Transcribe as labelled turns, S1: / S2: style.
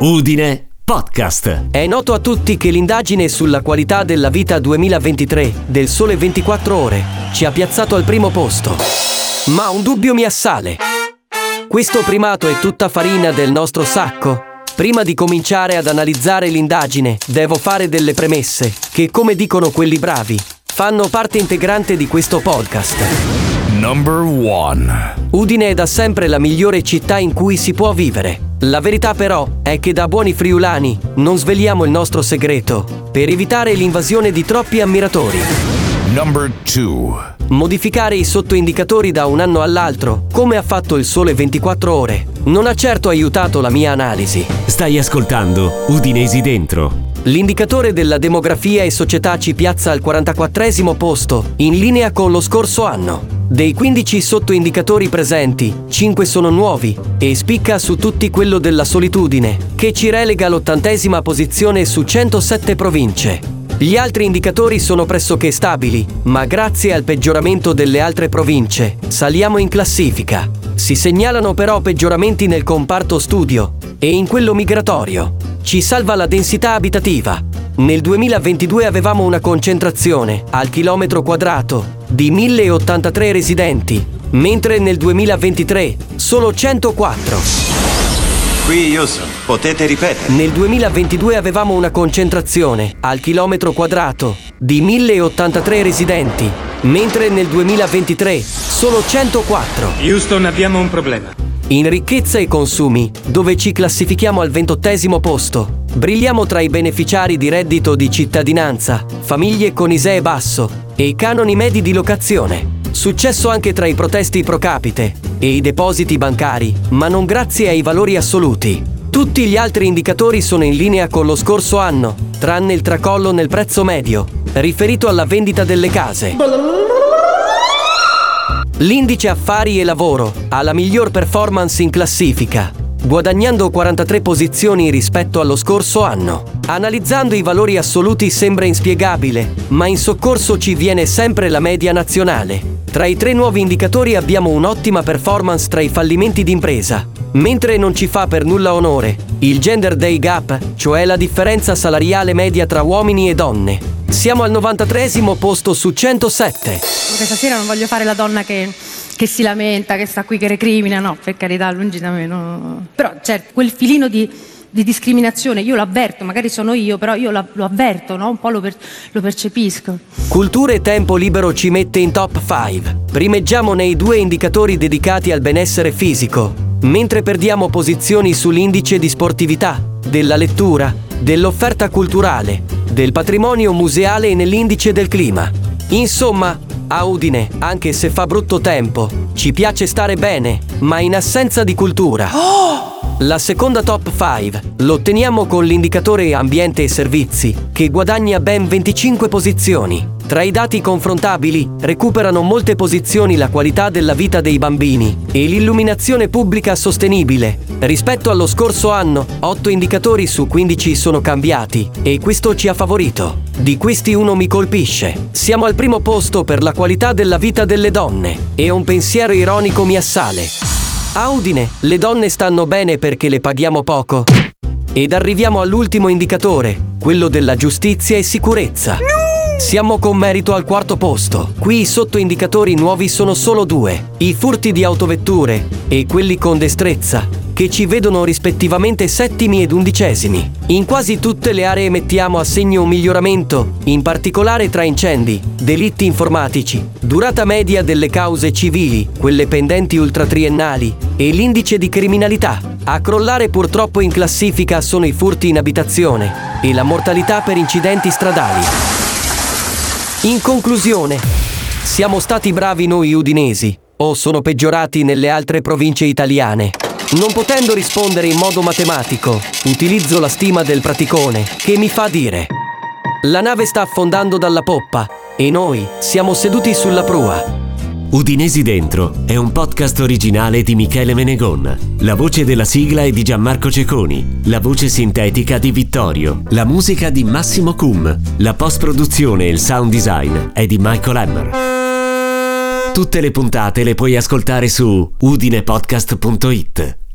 S1: Udine Podcast.
S2: È noto a tutti che l'indagine sulla qualità della vita 2023 del Sole 24 Ore ci ha piazzato al primo posto. Ma un dubbio mi assale. Questo primato è tutta farina del nostro sacco? Prima di cominciare ad analizzare l'indagine, devo fare delle premesse che, come dicono quelli bravi, fanno parte integrante di questo podcast.
S1: Number one.
S2: Udine è da sempre la migliore città in cui si può vivere. La verità però è che da buoni friulani non sveliamo il nostro segreto per evitare l'invasione di troppi ammiratori.
S1: Number two.
S2: Modificare i sottoindicatori da un anno all'altro, come ha fatto il Sole 24 ore, non ha certo aiutato la mia analisi.
S1: Stai ascoltando Udinesi Dentro.
S2: L'indicatore della demografia e società ci piazza al 44 posto, in linea con lo scorso anno. Dei 15 sottoindicatori presenti, 5 sono nuovi e spicca su tutti quello della solitudine, che ci relega all'ottantesima posizione su 107 province. Gli altri indicatori sono pressoché stabili, ma grazie al peggioramento delle altre province saliamo in classifica. Si segnalano però peggioramenti nel comparto studio e in quello migratorio. Ci salva la densità abitativa. Nel 2022 avevamo una concentrazione al chilometro quadrato di 1083 residenti, mentre nel 2023 solo 104.
S3: Qui Houston, potete ripetere?
S2: Nel 2022 avevamo una concentrazione al chilometro quadrato di 1083 residenti, mentre nel 2023 solo 104.
S4: Houston, abbiamo un problema.
S2: In ricchezza e consumi, dove ci classifichiamo al ventottesimo posto, brilliamo tra i beneficiari di reddito di cittadinanza, famiglie con ISEE basso e i canoni medi di locazione. Successo anche tra i protesti pro capite e i depositi bancari, ma non grazie ai valori assoluti. Tutti gli altri indicatori sono in linea con lo scorso anno, tranne il tracollo nel prezzo medio, riferito alla vendita delle case. L'indice affari e lavoro ha la miglior performance in classifica, guadagnando 43 posizioni rispetto allo scorso anno. Analizzando i valori assoluti sembra inspiegabile, ma in soccorso ci viene sempre la media nazionale. Tra i tre nuovi indicatori abbiamo un'ottima performance tra i fallimenti d'impresa, mentre non ci fa per nulla onore il gender day gap, cioè la differenza salariale media tra uomini e donne. Siamo al 93 posto su 107.
S5: Questa sera non voglio fare la donna che che si lamenta, che sta qui, che recrimina, no, per carità, lungi da me. No. Però certo, quel filino di, di discriminazione io lo avverto, magari sono io, però io lo, lo avverto, no? un po' lo, per, lo percepisco.
S2: Cultura e tempo libero ci mette in top 5. Primeggiamo nei due indicatori dedicati al benessere fisico, mentre perdiamo posizioni sull'indice di sportività, della lettura, dell'offerta culturale, del patrimonio museale e nell'indice del clima. Insomma, a Udine, anche se fa brutto tempo, ci piace stare bene, ma in assenza di cultura. La seconda top 5 l'otteniamo con l'indicatore ambiente e servizi, che guadagna ben 25 posizioni. Tra i dati confrontabili recuperano molte posizioni la qualità della vita dei bambini e l'illuminazione pubblica sostenibile. Rispetto allo scorso anno, 8 indicatori su 15 sono cambiati e questo ci ha favorito. Di questi uno mi colpisce. Siamo al primo posto per la qualità della vita delle donne e un pensiero ironico mi assale. A Udine, le donne stanno bene perché le paghiamo poco. Ed arriviamo all'ultimo indicatore, quello della giustizia e sicurezza. No! Siamo con merito al quarto posto. Qui i sottoindicatori nuovi sono solo due. I furti di autovetture e quelli con destrezza, che ci vedono rispettivamente settimi ed undicesimi. In quasi tutte le aree mettiamo a segno un miglioramento, in particolare tra incendi, delitti informatici, durata media delle cause civili, quelle pendenti ultratriennali e l'indice di criminalità. A crollare purtroppo in classifica sono i furti in abitazione e la mortalità per incidenti stradali. In conclusione, siamo stati bravi noi udinesi o sono peggiorati nelle altre province italiane? Non potendo rispondere in modo matematico, utilizzo la stima del praticone che mi fa dire La nave sta affondando dalla poppa e noi siamo seduti sulla prua.
S1: Udinesi Dentro è un podcast originale di Michele Menegon. La voce della sigla è di Gianmarco Ceconi, la voce sintetica di Vittorio, la musica di Massimo Cum, la post-produzione e il sound design è di Michael Hammer. Tutte le puntate le puoi ascoltare su udinepodcast.it.